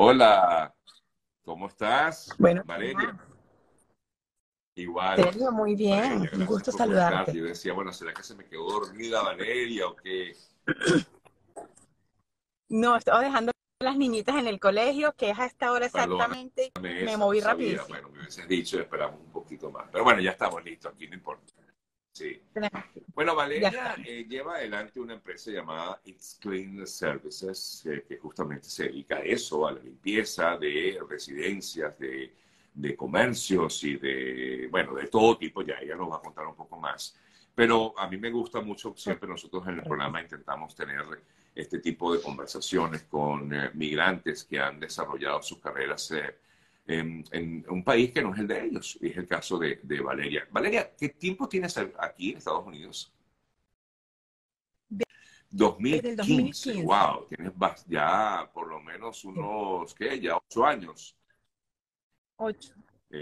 Hola, ¿cómo estás? Bueno, Valeria. Igual. Sergio, muy bien. Valeria, Un gusto saludarte. Yo decía, bueno, ¿será que se me quedó dormida Valeria o qué? No, estaba dejando a las niñitas en el colegio, que es a esta hora exactamente. Me moví no rapidísimo. Bueno, me hubieses dicho, esperamos un poquito más. Pero bueno, ya estamos listos aquí, no importa. Sí. Bueno, Valeria eh, lleva adelante una empresa llamada It's Clean Services, eh, que justamente se dedica a eso, a la limpieza de residencias, de, de comercios y de, bueno, de todo tipo. Ya ella nos va a contar un poco más. Pero a mí me gusta mucho, siempre nosotros en el programa intentamos tener este tipo de conversaciones con eh, migrantes que han desarrollado sus carreras en, en un país que no es el de ellos. Y es el caso de, de Valeria. Valeria, ¿qué tiempo tienes aquí en Estados Unidos? Desde el 2015. 2015. Wow, tienes ya por lo menos unos, ¿qué? Ya ocho años. Ocho.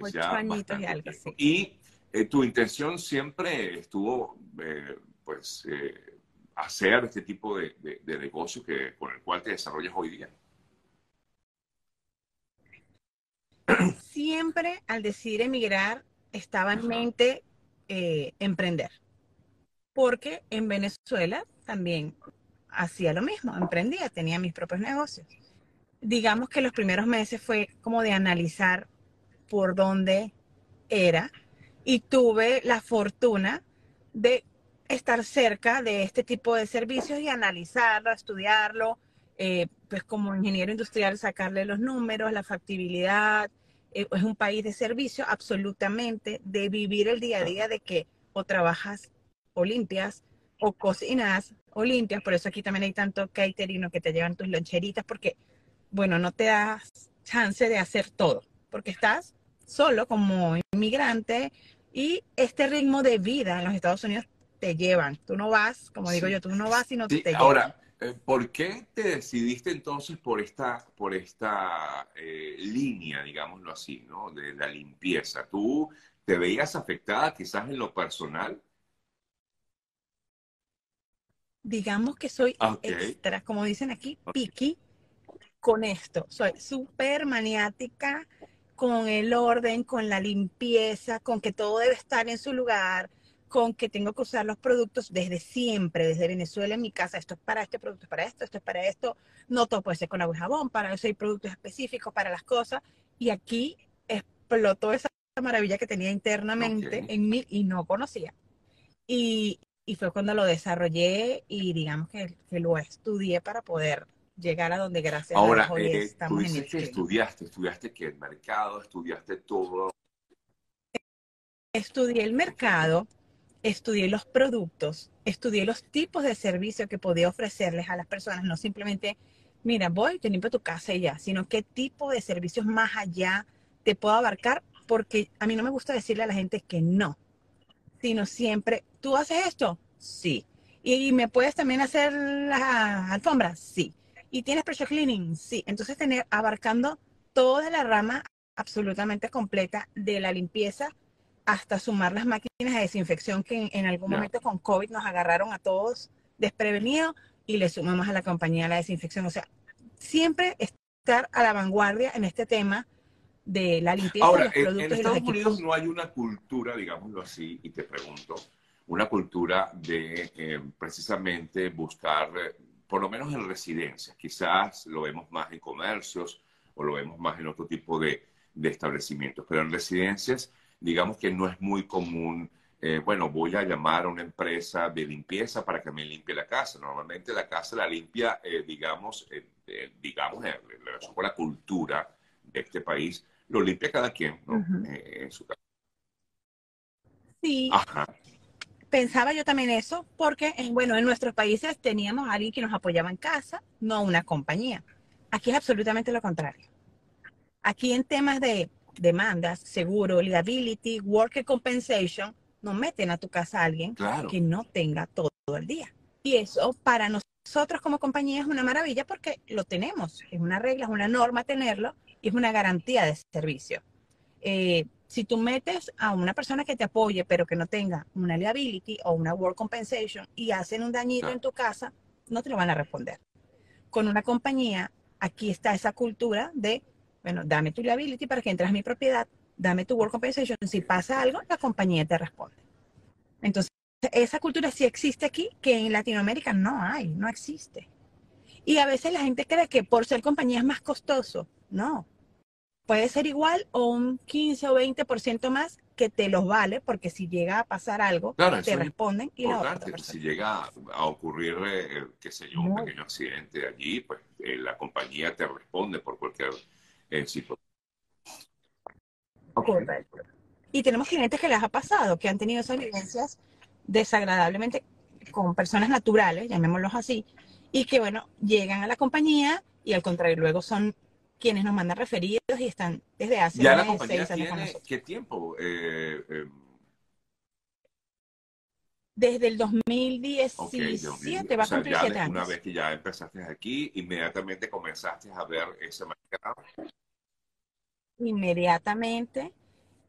Ocho añitos y algo, tiempo. sí. Y eh, tu intención siempre estuvo, eh, pues, eh, hacer este tipo de, de- de negocio que, con el cual te desarrollas hoy día. Siempre al decidir emigrar estaba en mente eh, emprender. Porque en Venezuela también hacía lo mismo, emprendía, tenía mis propios negocios. Digamos que los primeros meses fue como de analizar por dónde era y tuve la fortuna de estar cerca de este tipo de servicios y analizarlo, estudiarlo, eh, pues como ingeniero industrial sacarle los números, la factibilidad. Eh, es un país de servicio absolutamente, de vivir el día a día, de que o trabajas o limpias o cocinas o limpias, por eso aquí también hay tanto catering que te llevan tus loncheritas, porque, bueno, no te das chance de hacer todo, porque estás solo como inmigrante y este ritmo de vida en los Estados Unidos te llevan. Tú no vas, como digo yo, tú no vas sino Sí, te ahora, ¿por qué te decidiste entonces por esta, por esta eh, línea, digámoslo así, ¿no? De la limpieza. ¿Tú te veías afectada quizás en lo personal? Digamos que soy Ah, extra, como dicen aquí, Ok. picky con esto. Soy súper maniática con el orden, con la limpieza, con que todo debe estar en su lugar, con que tengo que usar los productos desde siempre, desde Venezuela en mi casa. Esto es para este producto, es para esto, esto es para esto. No todo puede ser con agua y jabón, para eso hay productos específicos para las cosas. Y aquí explotó esa maravilla que tenía internamente Ok. en mí y no conocía. Y, y fue cuando lo desarrollé y digamos que, que lo estudié para poder llegar a donde gracias a Ahora, Dios hoy eh, tú estamos en dices el que clima. estudiaste, estudiaste que el mercado, estudiaste todo. Estudié el mercado, estudié los productos, estudié los tipos de servicio que podía ofrecerles a las personas, no simplemente, mira, voy, te limpio tu casa y ya, sino qué tipo de servicios más allá te puedo abarcar, porque a mí no me gusta decirle a la gente que no, sino siempre, ¿tú haces esto? Sí. ¿Y me puedes también hacer las alfombras? Sí. ¿Y tienes pressure cleaning? Sí. Entonces, tener abarcando toda la rama absolutamente completa de la limpieza hasta sumar las máquinas de desinfección que en, en algún momento con COVID nos agarraron a todos desprevenidos y le sumamos a la compañía la desinfección. O sea, siempre estar a la vanguardia en este tema de la limpieza de Ahora, los en, en productos y los Estados. Unidos no hay una cultura, digámoslo así, y te pregunto, una cultura de eh, precisamente buscar, eh, por lo menos en residencias, quizás lo vemos más en comercios o lo vemos más en otro tipo de, de establecimientos, pero en residencias, digamos que no es muy común, eh, bueno, voy a llamar a una empresa de limpieza para que me limpie la casa. Normalmente la casa la limpia, eh, digamos, eh, digamos, en relación con la cultura de este país, lo limpia cada quien, ¿no? En su casa. Sí, Ajá, pensaba yo también eso, porque en, bueno, en nuestros países teníamos a alguien que nos apoyaba en casa, no una compañía. Aquí es absolutamente lo contrario. Aquí en temas de demandas, seguro, liability, worker compensation, no meten a tu casa a alguien claro. que no tenga todo el día. Y eso para nosotros como compañía es una maravilla porque lo tenemos. Es una regla, es una norma tenerlo y es una garantía de servicio. Eh, si tú metes a una persona que te apoye, pero que no tenga una liability o una work compensation y hacen un dañito Claro. en tu casa, no te lo van a responder. Con una compañía aquí está esa cultura de, bueno, dame tu liability para que entres a mi propiedad, dame tu work compensation, si pasa algo, la compañía te responde. Entonces, esa cultura sí existe aquí, que en Latinoamérica no hay, no existe. Y a veces la gente cree que por ser compañía es más costoso. No. Puede ser igual o un 15 o 20% más que te los vale, porque si llega a pasar algo, te responden y la otra Si llega a ocurrir, eh, qué sé yo, un pequeño accidente allí, pues eh, la compañía te responde por cualquier eh. Correcto. Y tenemos clientes que les ha pasado, que han tenido esas vivencias desagradablemente con personas naturales, llamémoslos así, y que, bueno, llegan a la compañía y al contrario, luego son quienes nos mandan referidos y están desde hace ¿Ya la compañía tiene qué tiempo? Eh, eh, desde el 2017 va a cumplir siete años. Una vez que ya empezaste aquí, inmediatamente comenzaste a ver ese mercado. Inmediatamente,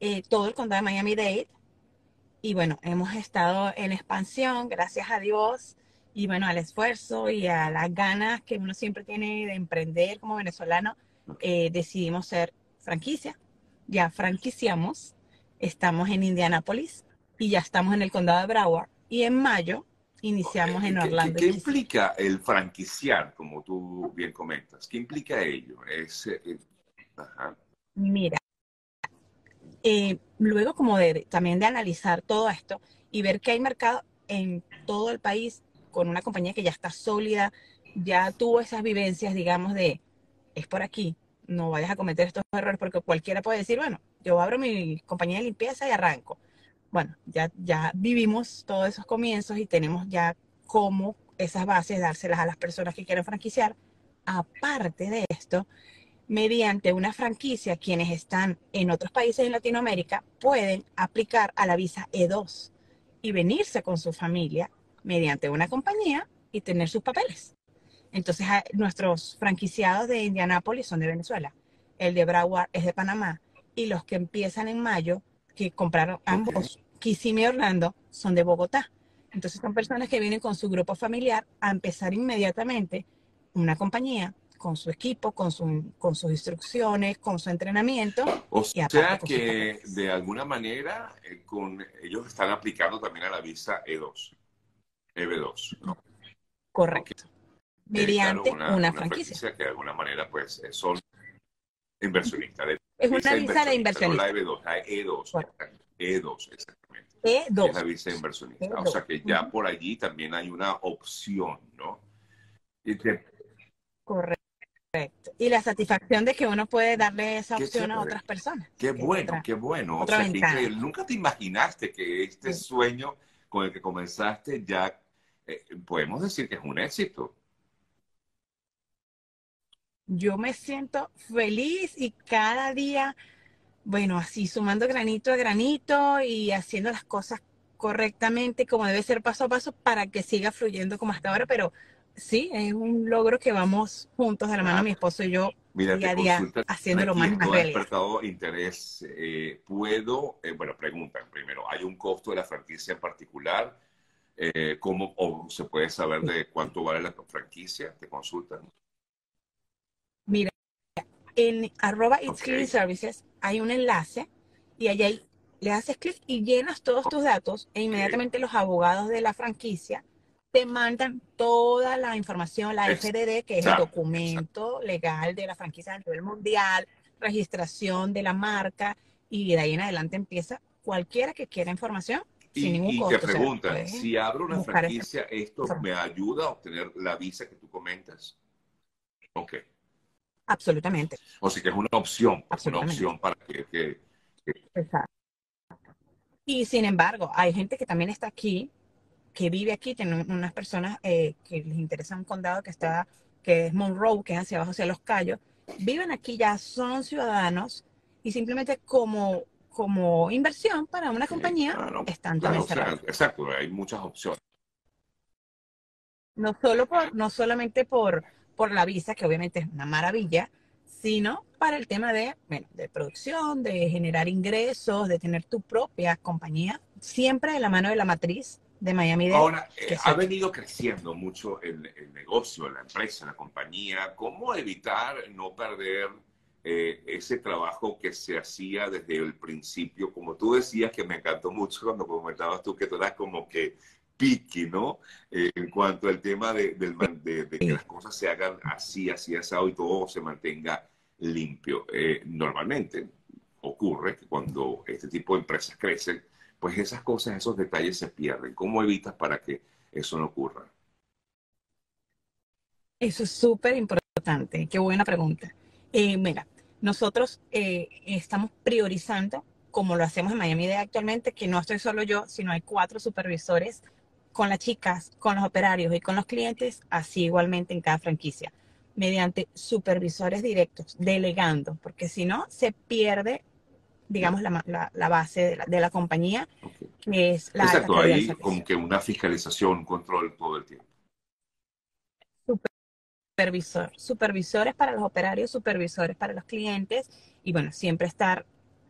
eh, todo el condado de Miami-Dade. Y bueno, hemos estado en expansión, gracias a Dios, y bueno, al esfuerzo y a las ganas que uno siempre tiene de emprender como venezolano eh, decidimos ser franquicia. Ya franquiciamos, estamos en Indianápolis y ya estamos en el condado de Broward. Y en mayo iniciamos en Orlando. ¿Qué, implica el franquiciar, como tú bien comentas? ¿Qué implica ello? Es, eh, Mira, eh, luego como de, también de analizar todo esto y ver que hay mercado en todo el país con una compañía que ya está sólida, ya tuvo esas vivencias, digamos, de es por aquí, no vayas a cometer estos errores porque cualquiera puede decir, bueno, yo abro mi compañía de limpieza y arranco. Bueno, ya, ya vivimos todos esos comienzos y tenemos ya cómo esas bases dárselas a las personas que quieren franquiciar. Aparte de esto, mediante una franquicia, quienes están en otros países en Latinoamérica pueden aplicar a la visa E2 y venirse con su familia mediante una compañía y tener sus papeles. Entonces, nuestros franquiciados de Indianápolis son de Venezuela, el de Broward es de Panamá, y los que empiezan en mayo, que compraron ambos, Kissimmee y Orlando, son de Bogotá. Entonces, son personas que vienen con su grupo familiar a empezar inmediatamente una compañía con su equipo, con, su, con sus instrucciones, con su entrenamiento. O sea que de alguna manera eh, con, ellos están aplicando también a la visa E2, EB2, ¿no? Correcto mediante una, franquicia. Que de alguna manera pues eh, son inversionistas. Es una visa de inversionista. La EB2, la E2, E2, exactamente. E2. Es la visa de inversionista. O sea que ya por allí también hay una opción, ¿no? Correcto. Y la satisfacción de que uno puede darle esa opción a otras personas. Qué bueno, qué bueno. O sea, que nunca te imaginaste que este sueño con el que comenzaste ya, eh, podemos decir que es un éxito yo me siento feliz y cada día, bueno, así sumando granito a granito y haciendo las cosas correctamente como debe ser paso a paso para que siga fluyendo como hasta ahora, pero sí, es un logro que vamos juntos de la mano, mi esposo y yo, día a día, haciéndolo más, más despertado interés. Eh, ¿Puedo, eh, bueno, preguntan primero, ¿hay un costo de la franquicia en particular? Eh, ¿Cómo o se puede saber de cuánto vale la franquicia? ¿Te consultan? Mira, en arroba It's Clean Services hay un enlace y allí le haces clic y llenas todos tus datos e inmediatamente los abogados de la franquicia te mandan toda la información, la FDD, que es el documento legal de la franquicia a nivel mundial, registración de la marca y de ahí en adelante empieza cualquiera que quiera información. sin ningún costo, y te preguntan, si abro una franquicia, ¿esto me ayuda a obtener la visa que tú comentas? Ok. Absolutamente. O sea que es una opción, una opción para que, Exacto. Y sin embargo, hay gente que también está aquí, que vive aquí, tienen unas personas eh, que les interesa un condado que está, que es Monroe, que es hacia abajo, hacia Los Cayos, viven aquí ya, son ciudadanos y simplemente como, como inversión para una compañía están claro, Exacto, hay muchas opciones. No solo por, no solamente por por la visa, que obviamente es una maravilla, sino para el tema de, bueno, de producción, de generar ingresos, de tener tu propia compañía, siempre de la mano de la matriz, de Miami Ahora, eh, ha venido creciendo mucho el, el, negocio, la empresa, la compañía. ¿Cómo evitar no perder eh, ese trabajo que se hacía desde el principio? Como tú decías, que me encantó mucho cuando comentabas tú que tú eras como que piqui, ¿no? Eh, en cuanto al tema de, de, que las cosas se hagan así, así, asado y todo se mantenga limpio. normalmente ocurre que cuando este tipo de empresas crecen, pues esas cosas, esos detalles se pierden. ¿Cómo evitas para que eso no ocurra? Eso es súper importante. Qué buena pregunta. Eh, mira, nosotros eh, estamos priorizando, como lo hacemos en Miami Day actualmente, que no estoy solo yo, sino hay cuatro supervisores con las chicas, con los operarios y con los clientes, así igualmente en cada franquicia, mediante supervisores directos, delegando, porque si no, se pierde digamos, la, la, base de la, compañía, que es la... Exacto, ahí como que una fiscalización, un control todo el tiempo. Supervisor, supervisores para los operarios, supervisores para los clientes y bueno, siempre estar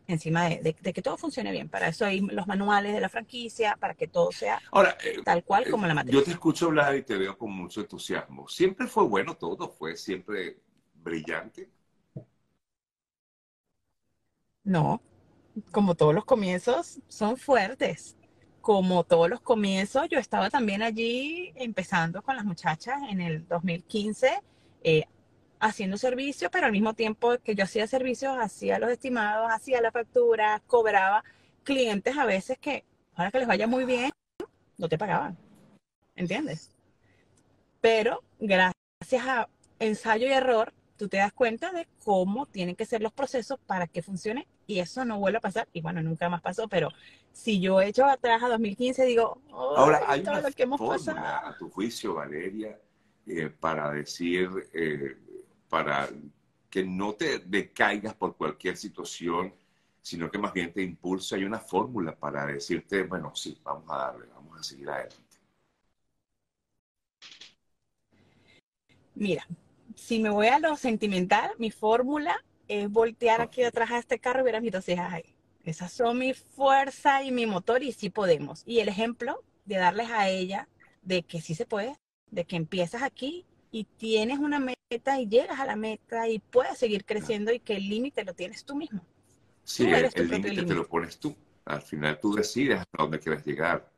encima de, que todo funcione bien. Para eso hay los manuales de la franquicia, para que todo sea Ahora, eh, tal cual eh, como la matriz. Yo te escucho hablar y te veo con mucho entusiasmo. ¿Siempre fue bueno todo? ¿Fue siempre brillante? No, como todos los comienzos, son fuertes. Como todos los comienzos, yo estaba también allí empezando con las muchachas en el 2015, eh, haciendo servicio, pero al mismo tiempo que yo hacía servicios, hacía los estimados, hacía la factura, cobraba clientes a veces que, ahora que les vaya muy bien, no te pagaban. ¿Entiendes? Pero gracias a ensayo y error, tú te das cuenta de cómo tienen que ser los procesos para que funcione y eso no vuelve a pasar. Y bueno, nunca más pasó, pero si yo echo atrás a 2015, digo, ahora hay todo lo que hemos pasado. a tu juicio, Valeria, eh, para decir, eh, para que no te decaigas por cualquier situación, sino que más bien te impulsa. Hay una fórmula para decirte, bueno, sí, vamos a darle, vamos a seguir adelante. Mira, si me voy a lo sentimental, mi fórmula es voltear aquí detrás de este carro y ver a mis dos hijas ahí. Esas son mi fuerza y mi motor y sí podemos. Y el ejemplo de darles a ella de que sí se puede, de que empiezas aquí y tienes una meta y llegas a la meta y puedes seguir creciendo y que el límite lo tienes tú mismo. Sí, el límite te lo pones tú. Al final tú decides a dónde quieres llegar.